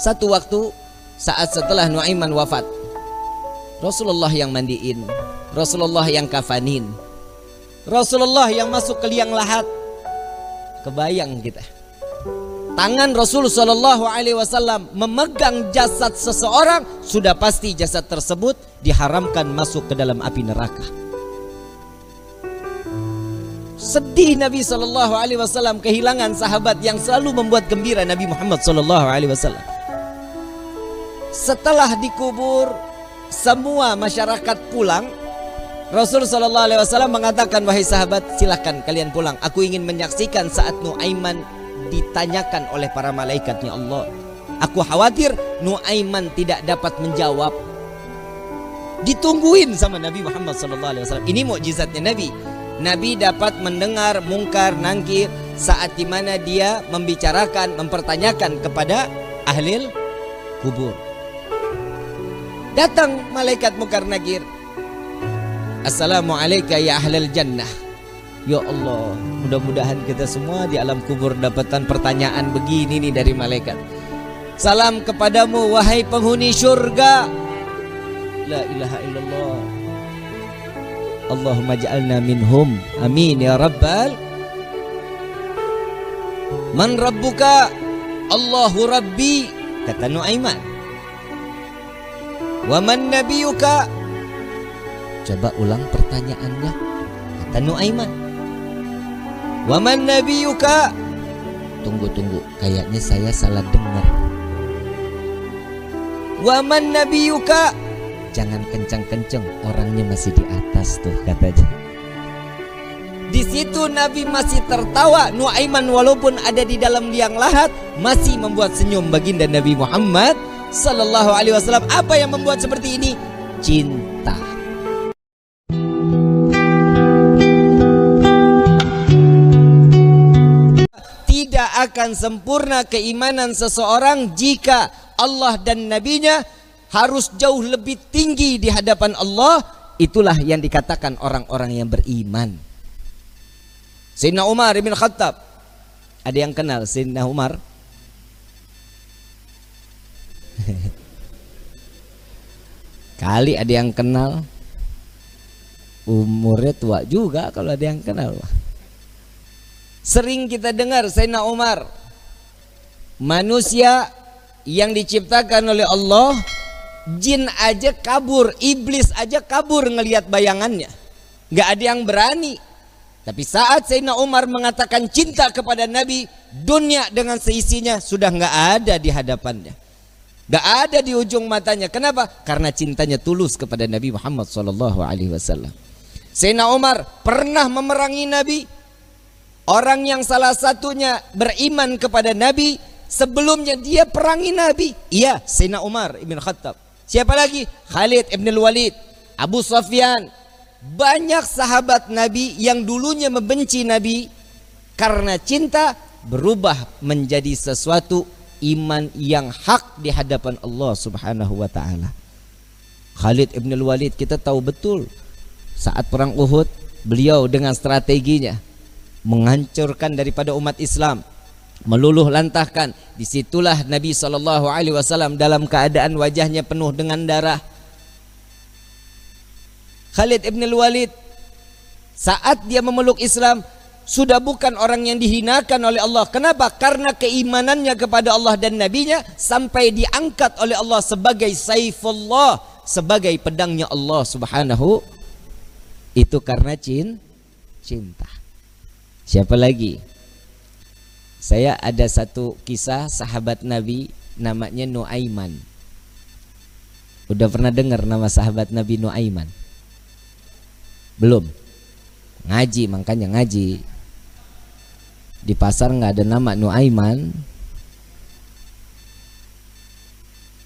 Satu waktu saat setelah Nuaiman wafat, Rasulullah yang mandiin, Rasulullah yang kafanin, Rasulullah yang masuk ke liang lahat. Kebayang kita. Tangan Rasul Shallallahu Alaihi Wasallam memegang jasad seseorang sudah pasti jasad tersebut diharamkan masuk ke dalam api neraka. Sedih Nabi Shallallahu Alaihi Wasallam kehilangan sahabat yang selalu membuat gembira Nabi Muhammad Shallallahu Alaihi Wasallam. Setelah dikubur, semua masyarakat pulang. Rasul Shallallahu Alaihi Wasallam mengatakan wahai sahabat silahkan kalian pulang. Aku ingin menyaksikan saat Nuaiman ditanyakan oleh para malaikatnya Allah. Aku khawatir Nuaiman tidak dapat menjawab. Ditungguin sama Nabi Muhammad SAW. Ini mukjizatnya Nabi. Nabi dapat mendengar mungkar nangkir saat di mana dia membicarakan, mempertanyakan kepada ahli kubur. Datang malaikat mungkar nakir. Assalamualaikum ya ahlal jannah. Ya Allah, mudah-mudahan kita semua di alam kubur dapatkan pertanyaan begini nih dari malaikat. Salam kepadamu wahai penghuni surga. La ilaha illallah. Allahumma ja'alna minhum. Amin ya rabbal. Man rabbuka? Allahu rabbi. Kata Nuaiman. Wa man nabiyuka? Coba ulang pertanyaannya. Kata Nuaiman. Waman nabiyuka? Tunggu tunggu, kayaknya saya salah dengar. Waman nabiyuka? Jangan kencang-kencang, orangnya masih di atas tuh katanya. Di situ Nabi masih tertawa. Nuaiman walaupun ada di dalam liang lahat masih membuat senyum baginda Nabi Muhammad sallallahu alaihi wasallam. Apa yang membuat seperti ini? Cinta. tidak akan sempurna keimanan seseorang jika Allah dan nabinya harus jauh lebih tinggi di hadapan Allah itulah yang dikatakan orang-orang yang beriman. Sayyidina Umar bin Khattab. Ada yang kenal Sayyidina Umar? Kali ada yang kenal. Umurnya tua juga kalau ada yang kenal. Sering kita dengar Sayyidina Umar Manusia yang diciptakan oleh Allah Jin aja kabur Iblis aja kabur ngelihat bayangannya Gak ada yang berani Tapi saat Sayyidina Umar mengatakan cinta kepada Nabi Dunia dengan seisinya sudah gak ada di hadapannya Gak ada di ujung matanya Kenapa? Karena cintanya tulus kepada Nabi Muhammad SAW Sayyidina Umar pernah memerangi Nabi Orang yang salah satunya beriman kepada Nabi sebelumnya dia perangi Nabi. Iya, Sayyidina Umar ibn Khattab. Siapa lagi? Khalid ibn Walid, Abu Sufyan. Banyak sahabat Nabi yang dulunya membenci Nabi karena cinta berubah menjadi sesuatu iman yang hak di hadapan Allah Subhanahu wa taala. Khalid ibn Walid kita tahu betul saat perang Uhud beliau dengan strateginya menghancurkan daripada umat Islam meluluh lantahkan di situlah Nabi Shallallahu Alaihi Wasallam dalam keadaan wajahnya penuh dengan darah Khalid ibn Walid saat dia memeluk Islam sudah bukan orang yang dihinakan oleh Allah. Kenapa? Karena keimanannya kepada Allah dan Nabi-Nya sampai diangkat oleh Allah sebagai saifullah, sebagai pedangnya Allah Subhanahu. Itu karena cin, cinta. Siapa lagi? Saya ada satu kisah sahabat Nabi namanya Nuaiman. Udah pernah dengar nama sahabat Nabi Nuaiman? Belum. Ngaji makanya ngaji. Di pasar nggak ada nama Nuaiman.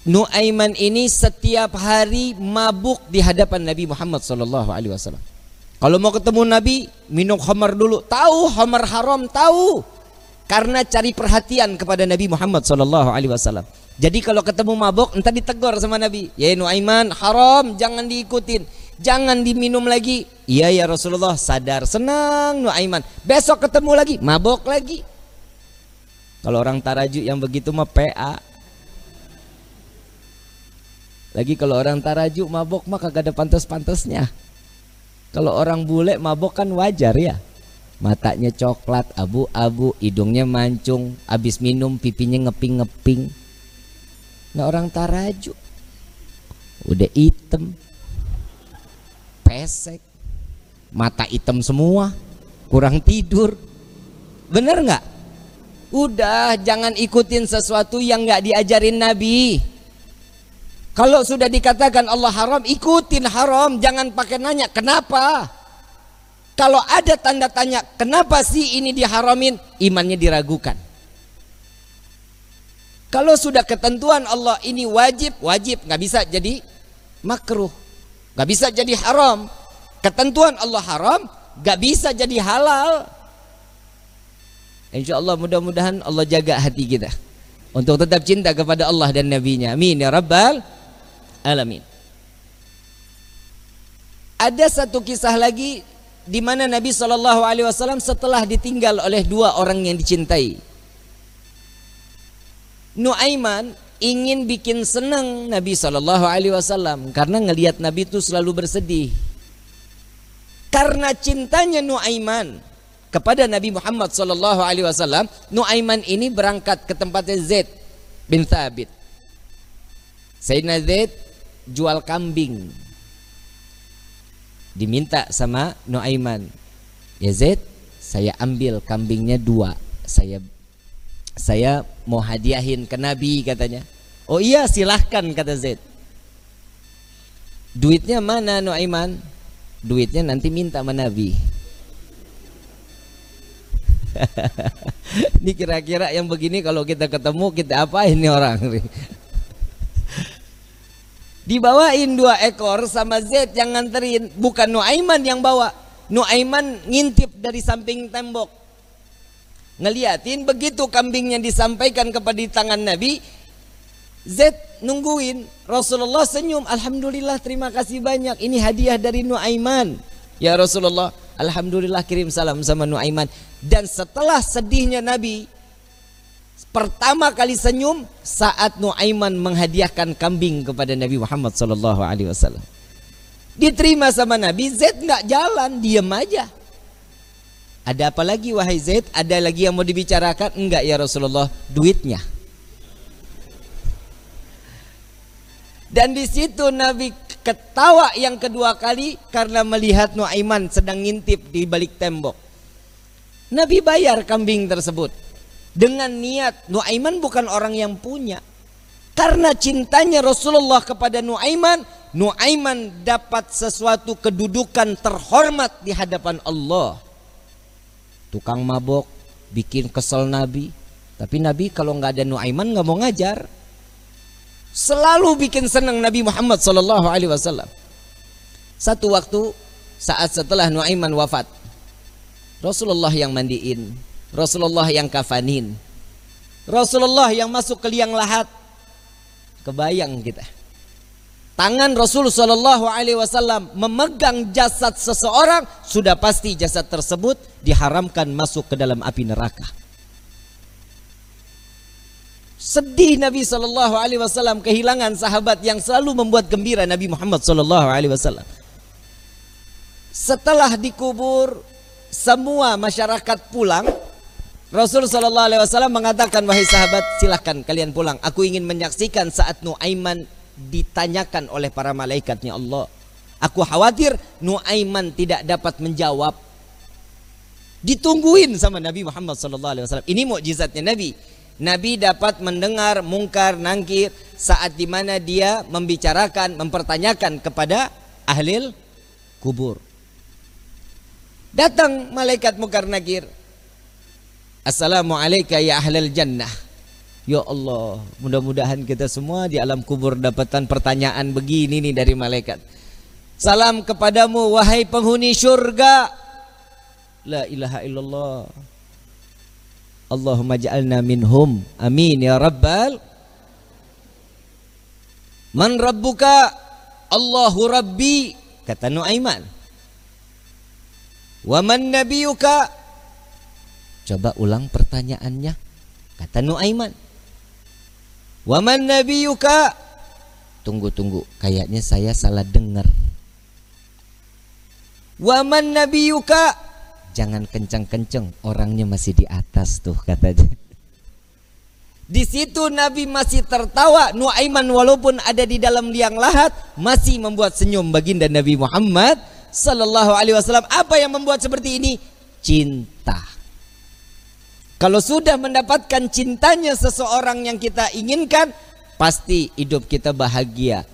Nuaiman ini setiap hari mabuk di hadapan Nabi Muhammad wasallam. Kalau mau ketemu Nabi, minum khamar dulu. Tahu khamar haram, tahu. Karena cari perhatian kepada Nabi Muhammad sallallahu alaihi wasallam. Jadi kalau ketemu mabuk, entar ditegur sama Nabi. Ya Nuaiman, haram, jangan diikutin. Jangan diminum lagi. Iya ya Rasulullah, sadar, senang Nuaiman. Besok ketemu lagi, mabuk lagi. Kalau orang tarajuk yang begitu mah PA. Lagi kalau orang tarajuk mabok mah kagak ada pantas-pantasnya. Kalau orang bule mabok kan wajar ya. Matanya coklat, abu-abu, hidungnya mancung, habis minum pipinya ngeping-ngeping. Nah orang tarajuk udah hitam, pesek, mata hitam semua, kurang tidur. Bener nggak? Udah jangan ikutin sesuatu yang nggak diajarin Nabi. Kalau sudah dikatakan Allah haram, ikutin haram, jangan pakai nanya kenapa. Kalau ada tanda tanya kenapa sih ini diharamin, imannya diragukan. Kalau sudah ketentuan Allah ini wajib, wajib, nggak bisa jadi makruh, nggak bisa jadi haram. Ketentuan Allah haram, nggak bisa jadi halal. Insya Allah mudah-mudahan Allah jaga hati kita untuk tetap cinta kepada Allah dan Nabi-Nya. Amin ya Rabbal alamin. Ada satu kisah lagi di mana Nabi Shallallahu Alaihi Wasallam setelah ditinggal oleh dua orang yang dicintai. Nuaiman ingin bikin senang Nabi Shallallahu Alaihi Wasallam karena ngelihat Nabi itu selalu bersedih. Karena cintanya Nuaiman kepada Nabi Muhammad Shallallahu Alaihi Wasallam, Nuaiman ini berangkat ke tempatnya Zaid bin Thabit. Sayyidina Zaid jual kambing diminta sama Nuaiman ya Zaid saya ambil kambingnya dua. Saya saya mau hadiahin ke Nabi katanya. Oh iya silahkan kata Zaid. Duitnya mana Nuaiman? Duitnya nanti minta sama Nabi. Ini kira-kira yang begini kalau kita ketemu kita apa ini orang dibawain dua ekor sama Z yang nganterin. Bukan Nuaiman yang bawa. Nuaiman ngintip dari samping tembok. Ngeliatin begitu kambingnya disampaikan kepada tangan Nabi Z nungguin. Rasulullah senyum. Alhamdulillah terima kasih banyak. Ini hadiah dari Nuaiman. Ya Rasulullah Alhamdulillah kirim salam sama Nuaiman. Dan setelah sedihnya Nabi pertama kali senyum saat Nuaiman menghadiahkan kambing kepada Nabi Muhammad sallallahu alaihi wasallam. Diterima sama Nabi, Zaid nggak jalan, diam aja. Ada apa lagi wahai Zaid? Ada lagi yang mau dibicarakan? Enggak ya Rasulullah, duitnya. Dan di situ Nabi ketawa yang kedua kali karena melihat Nuaiman sedang ngintip di balik tembok. Nabi bayar kambing tersebut dengan niat Nuaiman bukan orang yang punya. Karena cintanya Rasulullah kepada Nuaiman, Nuaiman dapat sesuatu kedudukan terhormat di hadapan Allah. Tukang mabok bikin kesel Nabi, tapi Nabi kalau nggak ada Nuaiman nggak mau ngajar. Selalu bikin senang Nabi Muhammad Sallallahu Alaihi Wasallam. Satu waktu saat setelah Nuaiman wafat, Rasulullah yang mandiin, Rasulullah yang kafanin. Rasulullah yang masuk ke liang lahat. Kebayang kita. Tangan Rasul Shallallahu Alaihi memegang jasad seseorang sudah pasti jasad tersebut diharamkan masuk ke dalam api neraka. Sedih Nabi Shallallahu Alaihi Wasallam kehilangan sahabat yang selalu membuat gembira Nabi Muhammad Shallallahu Alaihi Wasallam. Setelah dikubur, semua masyarakat pulang Rasul Shallallahu Alaihi Wasallam mengatakan wahai sahabat silahkan kalian pulang. Aku ingin menyaksikan saat Nuaiman ditanyakan oleh para malaikatnya Allah. Aku khawatir Nuaiman tidak dapat menjawab. Ditungguin sama Nabi Muhammad Shallallahu Alaihi Wasallam. Ini mukjizatnya Nabi. Nabi dapat mendengar mungkar nangkir saat di mana dia membicarakan, mempertanyakan kepada ahli kubur. Datang malaikat mungkar nakir Assalamualaikum ya ahlal jannah. Ya Allah, mudah-mudahan kita semua di alam kubur dapatkan pertanyaan begini nih dari malaikat. Salam kepadamu wahai penghuni surga. La ilaha illallah. Allahumma ja'alna minhum. Amin ya rabbal. Man rabbuka? Allahu rabbi. Kata Nuaiman. Wa man nabiyuka? Coba ulang pertanyaannya. Kata Nuaiman. Waman nabiyuka? tunggu-tunggu kayaknya saya salah dengar waman nabiyuka jangan kencang-kencang orangnya masih di atas tuh katanya di situ Nabi masih tertawa Nuaiman walaupun ada di dalam liang lahat masih membuat senyum baginda Nabi Muhammad sallallahu alaihi wasallam apa yang membuat seperti ini cinta kalau sudah mendapatkan cintanya seseorang yang kita inginkan pasti hidup kita bahagia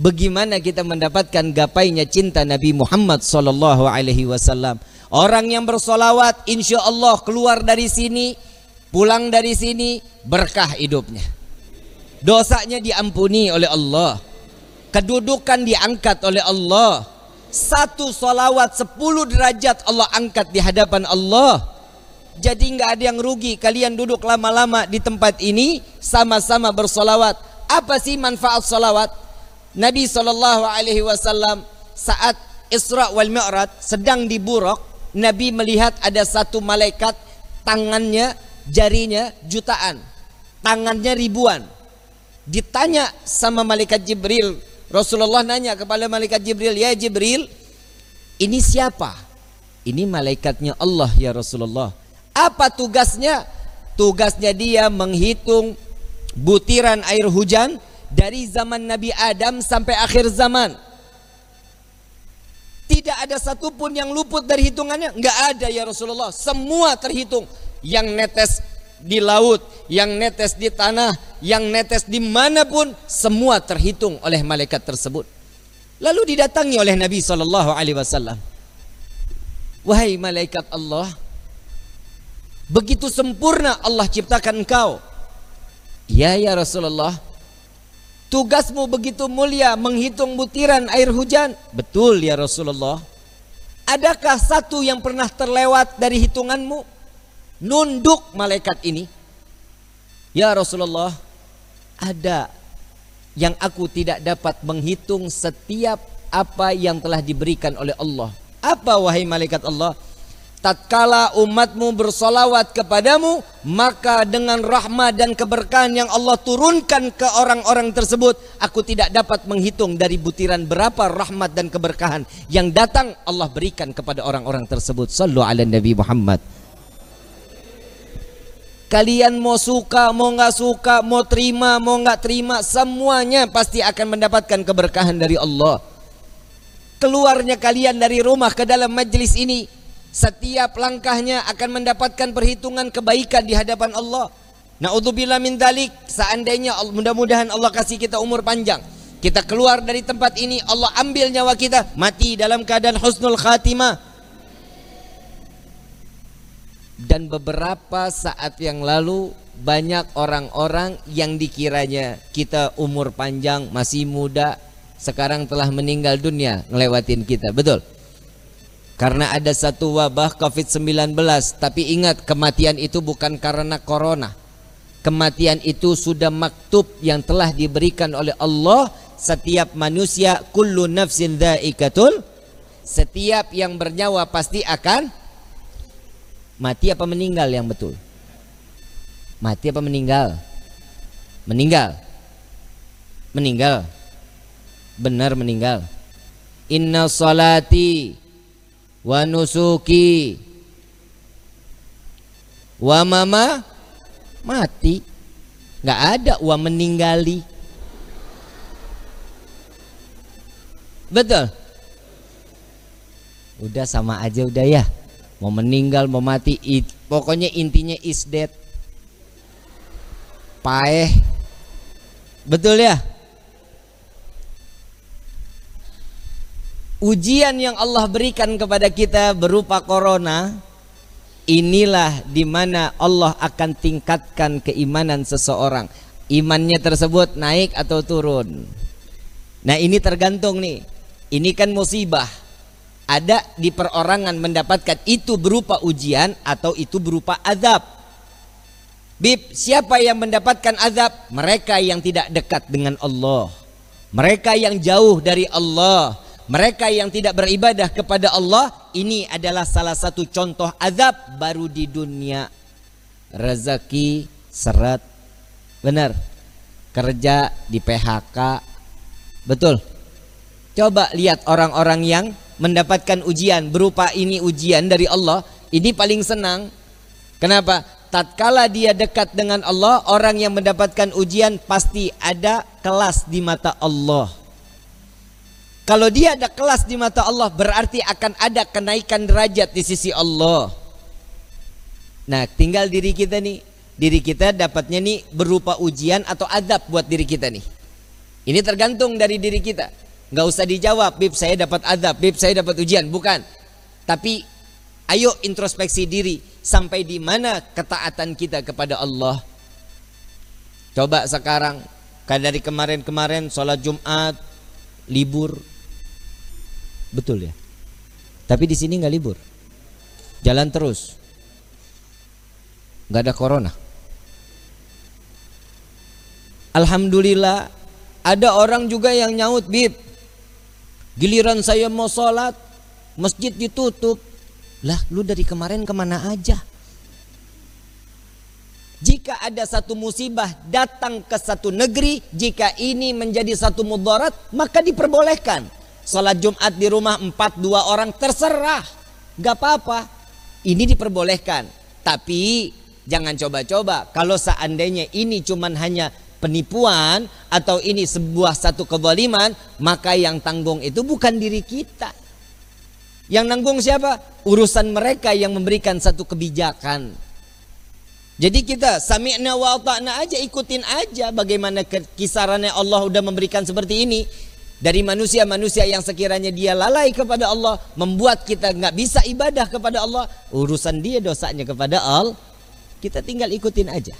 bagaimana kita mendapatkan gapainya cinta Nabi Muhammad sallallahu alaihi wasallam. Orang yang bersolawat insya Allah keluar dari sini, pulang dari sini berkah hidupnya. Dosanya diampuni oleh Allah. Kedudukan diangkat oleh Allah. Satu solawat sepuluh derajat Allah angkat di hadapan Allah. Jadi nggak ada yang rugi. Kalian duduk lama-lama di tempat ini sama-sama bersolawat. Apa sih manfaat solawat? Nabi Shallallahu Alaihi Wasallam saat Isra wal Mi'raj sedang di Buraq, Nabi melihat ada satu malaikat tangannya jarinya jutaan, tangannya ribuan. Ditanya sama malaikat Jibril, Rasulullah nanya kepada malaikat Jibril, "Ya Jibril, ini siapa?" Ini malaikatnya Allah ya Rasulullah. Apa tugasnya? Tugasnya dia menghitung butiran air hujan dari zaman Nabi Adam sampai akhir zaman. Tidak ada satupun yang luput dari hitungannya. Enggak ada ya Rasulullah. Semua terhitung. Yang netes di laut, yang netes di tanah, yang netes di mana pun, semua terhitung oleh malaikat tersebut. Lalu didatangi oleh Nabi Shallallahu Alaihi Wasallam. Wahai malaikat Allah, begitu sempurna Allah ciptakan engkau. Ya ya Rasulullah, Tugasmu begitu mulia menghitung butiran air hujan. Betul ya Rasulullah. Adakah satu yang pernah terlewat dari hitunganmu? Nunduk malaikat ini. Ya Rasulullah, ada yang aku tidak dapat menghitung setiap apa yang telah diberikan oleh Allah. Apa wahai malaikat Allah? Tatkala umatmu bersolawat kepadamu maka dengan rahmat dan keberkahan yang Allah turunkan ke orang-orang tersebut aku tidak dapat menghitung dari butiran berapa rahmat dan keberkahan yang datang Allah berikan kepada orang-orang tersebut. Sallu ala nabi Muhammad. Kalian mau suka mau nggak suka mau terima mau nggak terima semuanya pasti akan mendapatkan keberkahan dari Allah. Keluarnya kalian dari rumah ke dalam majlis ini setiap langkahnya akan mendapatkan perhitungan kebaikan di hadapan Allah. Naudzubillah min dalik. Seandainya mudah-mudahan Allah kasih kita umur panjang. Kita keluar dari tempat ini, Allah ambil nyawa kita, mati dalam keadaan husnul khatimah. Dan beberapa saat yang lalu banyak orang-orang yang dikiranya kita umur panjang, masih muda, sekarang telah meninggal dunia ngelewatin kita. Betul? Karena ada satu wabah COVID-19 Tapi ingat kematian itu bukan karena corona. Kematian itu sudah maktub yang telah diberikan oleh Allah. Setiap manusia kullu nafsin dhaikatul Setiap yang bernyawa pasti akan Mati apa meninggal yang betul? Mati apa meninggal? Meninggal. Meninggal. Benar meninggal. Inna salati wa nusuki. Wa mama? Mati. Nggak ada wa meninggali. Betul? Udah sama aja udah ya. Mau meninggal mau mati it, pokoknya intinya is dead. Paeh. Betul ya ujian yang Allah berikan kepada kita berupa corona inilah di mana Allah akan tingkatkan keimanan seseorang. Imannya tersebut naik atau turun? Nah ini tergantung nih. Ini kan musibah. Ada di perorangan mendapatkan itu berupa ujian atau itu berupa azab. Bib, siapa yang mendapatkan azab? Mereka yang tidak dekat dengan Allah. Mereka yang jauh dari Allah mereka yang tidak beribadah kepada Allah ini adalah salah satu contoh azab baru di dunia. Rezeki seret. Benar. Kerja di PHK Betul. Coba lihat orang-orang yang mendapatkan ujian berupa ini ujian dari Allah, ini paling senang. Kenapa? Tatkala dia dekat dengan Allah, orang yang mendapatkan ujian pasti ada kelas di mata Allah. Kalau dia ada kelas di mata Allah, berarti akan ada kenaikan derajat di sisi Allah. Nah, tinggal diri kita nih. Diri kita dapatnya nih berupa ujian atau adab buat diri kita nih. Ini tergantung dari diri kita. Nggak usah dijawab, Bib saya dapat adab, Bib saya dapat ujian. Bukan. Tapi ayo introspeksi diri. Sampai di mana ketaatan kita kepada Allah. Coba sekarang. Dari kemarin-kemarin sholat Jumat. Libur. Betul ya. Tapi di sini nggak libur. Jalan terus. Nggak ada corona. Alhamdulillah ada orang juga yang nyaut bib Giliran saya mau sholat, masjid ditutup. Lah, lu dari kemarin ke mana aja? Jika ada satu musibah datang ke satu negeri, jika ini menjadi satu mudarat, maka diperbolehkan. Sholat Jumat di rumah empat dua orang terserah, gak apa-apa. Ini diperbolehkan. Tapi jangan coba-coba. Kalau seandainya ini cuman hanya penipuan atau ini sebuah satu kezaliman, maka yang tanggung itu bukan diri kita. Yang nanggung siapa? Urusan mereka yang memberikan satu kebijakan. Jadi kita sami'na wa ta'na aja ikutin aja bagaimana kisarannya Allah udah memberikan seperti ini dari manusia-manusia yang sekiranya dia lalai kepada Allah membuat kita nggak bisa ibadah kepada Allah urusan dia dosanya kepada Allah kita tinggal ikutin aja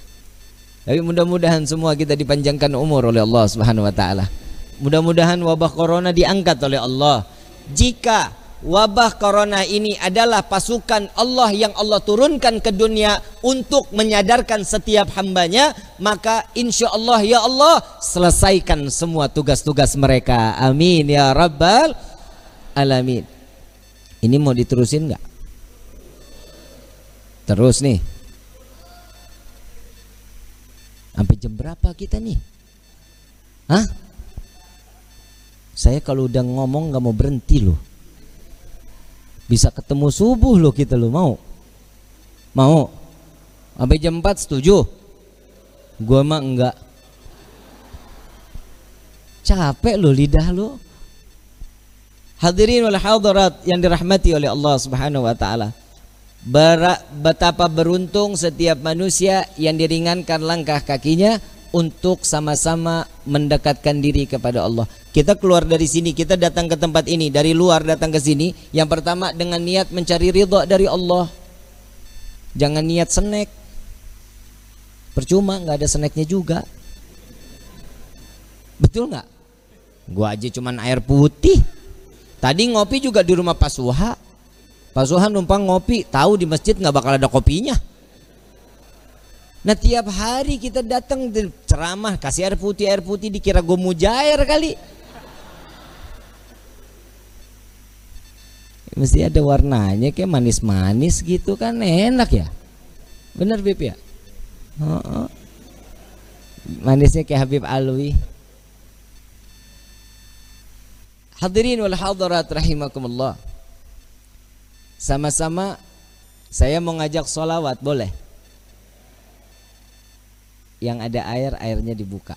tapi mudah-mudahan semua kita dipanjangkan umur oleh Allah Subhanahu wa taala. Mudah-mudahan wabah corona diangkat oleh Allah. Jika wabah corona ini adalah pasukan Allah yang Allah turunkan ke dunia untuk menyadarkan setiap hambanya, maka insya Allah ya Allah selesaikan semua tugas-tugas mereka. Amin ya rabbal alamin. Ini mau diterusin nggak? Terus nih. Sampai jam berapa kita nih? Hah? Saya kalau udah ngomong nggak mau berhenti loh. Bisa ketemu subuh loh kita loh mau. Mau? Sampai jam 4 setuju? Gua mah enggak. Capek loh lidah lo. Hadirin wal hadirat yang dirahmati oleh Allah Subhanahu wa taala betapa beruntung setiap manusia yang diringankan langkah kakinya untuk sama-sama mendekatkan diri kepada Allah. Kita keluar dari sini, kita datang ke tempat ini, dari luar datang ke sini. Yang pertama dengan niat mencari ridha dari Allah. Jangan niat snack. Percuma nggak ada snacknya juga. Betul nggak? Gua aja cuman air putih. Tadi ngopi juga di rumah Pak Suha Pak Suhan numpang ngopi, tahu di masjid nggak bakal ada kopinya. Nah tiap hari kita datang ceramah kasih air putih air putih dikira gue mujair kali. Mesti ada warnanya kayak manis-manis gitu kan enak ya. Bener Bib ya? Oh, oh. Manisnya kayak Habib Alwi. Hadirin wal hadirat rahimakumullah. Sama-sama saya mau ngajak solawat boleh? Yang ada air, airnya dibuka.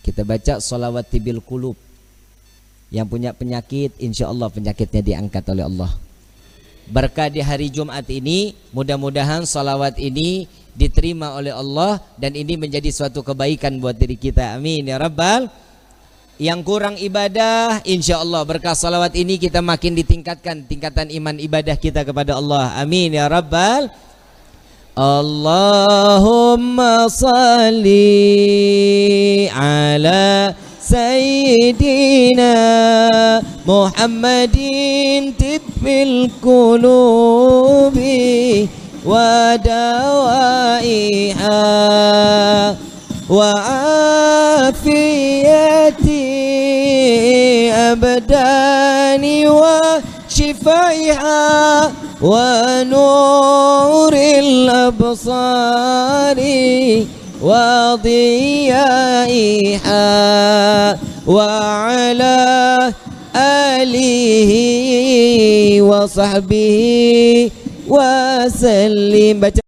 Kita baca solawat tibil kulub. Yang punya penyakit, insya Allah penyakitnya diangkat oleh Allah. Berkah di hari Jumat ini, mudah-mudahan solawat ini diterima oleh Allah dan ini menjadi suatu kebaikan buat diri kita. Amin ya Rabbal yang kurang ibadah insya Allah berkah salawat ini kita makin ditingkatkan tingkatan iman ibadah kita kepada Allah amin ya rabbal اللهم صل على سيدنا محمد طب القلوب ودوائها وعافيتي أبدان وشفائها ونور الأبصار وضيائها وعلى آله وصحبه وسلم.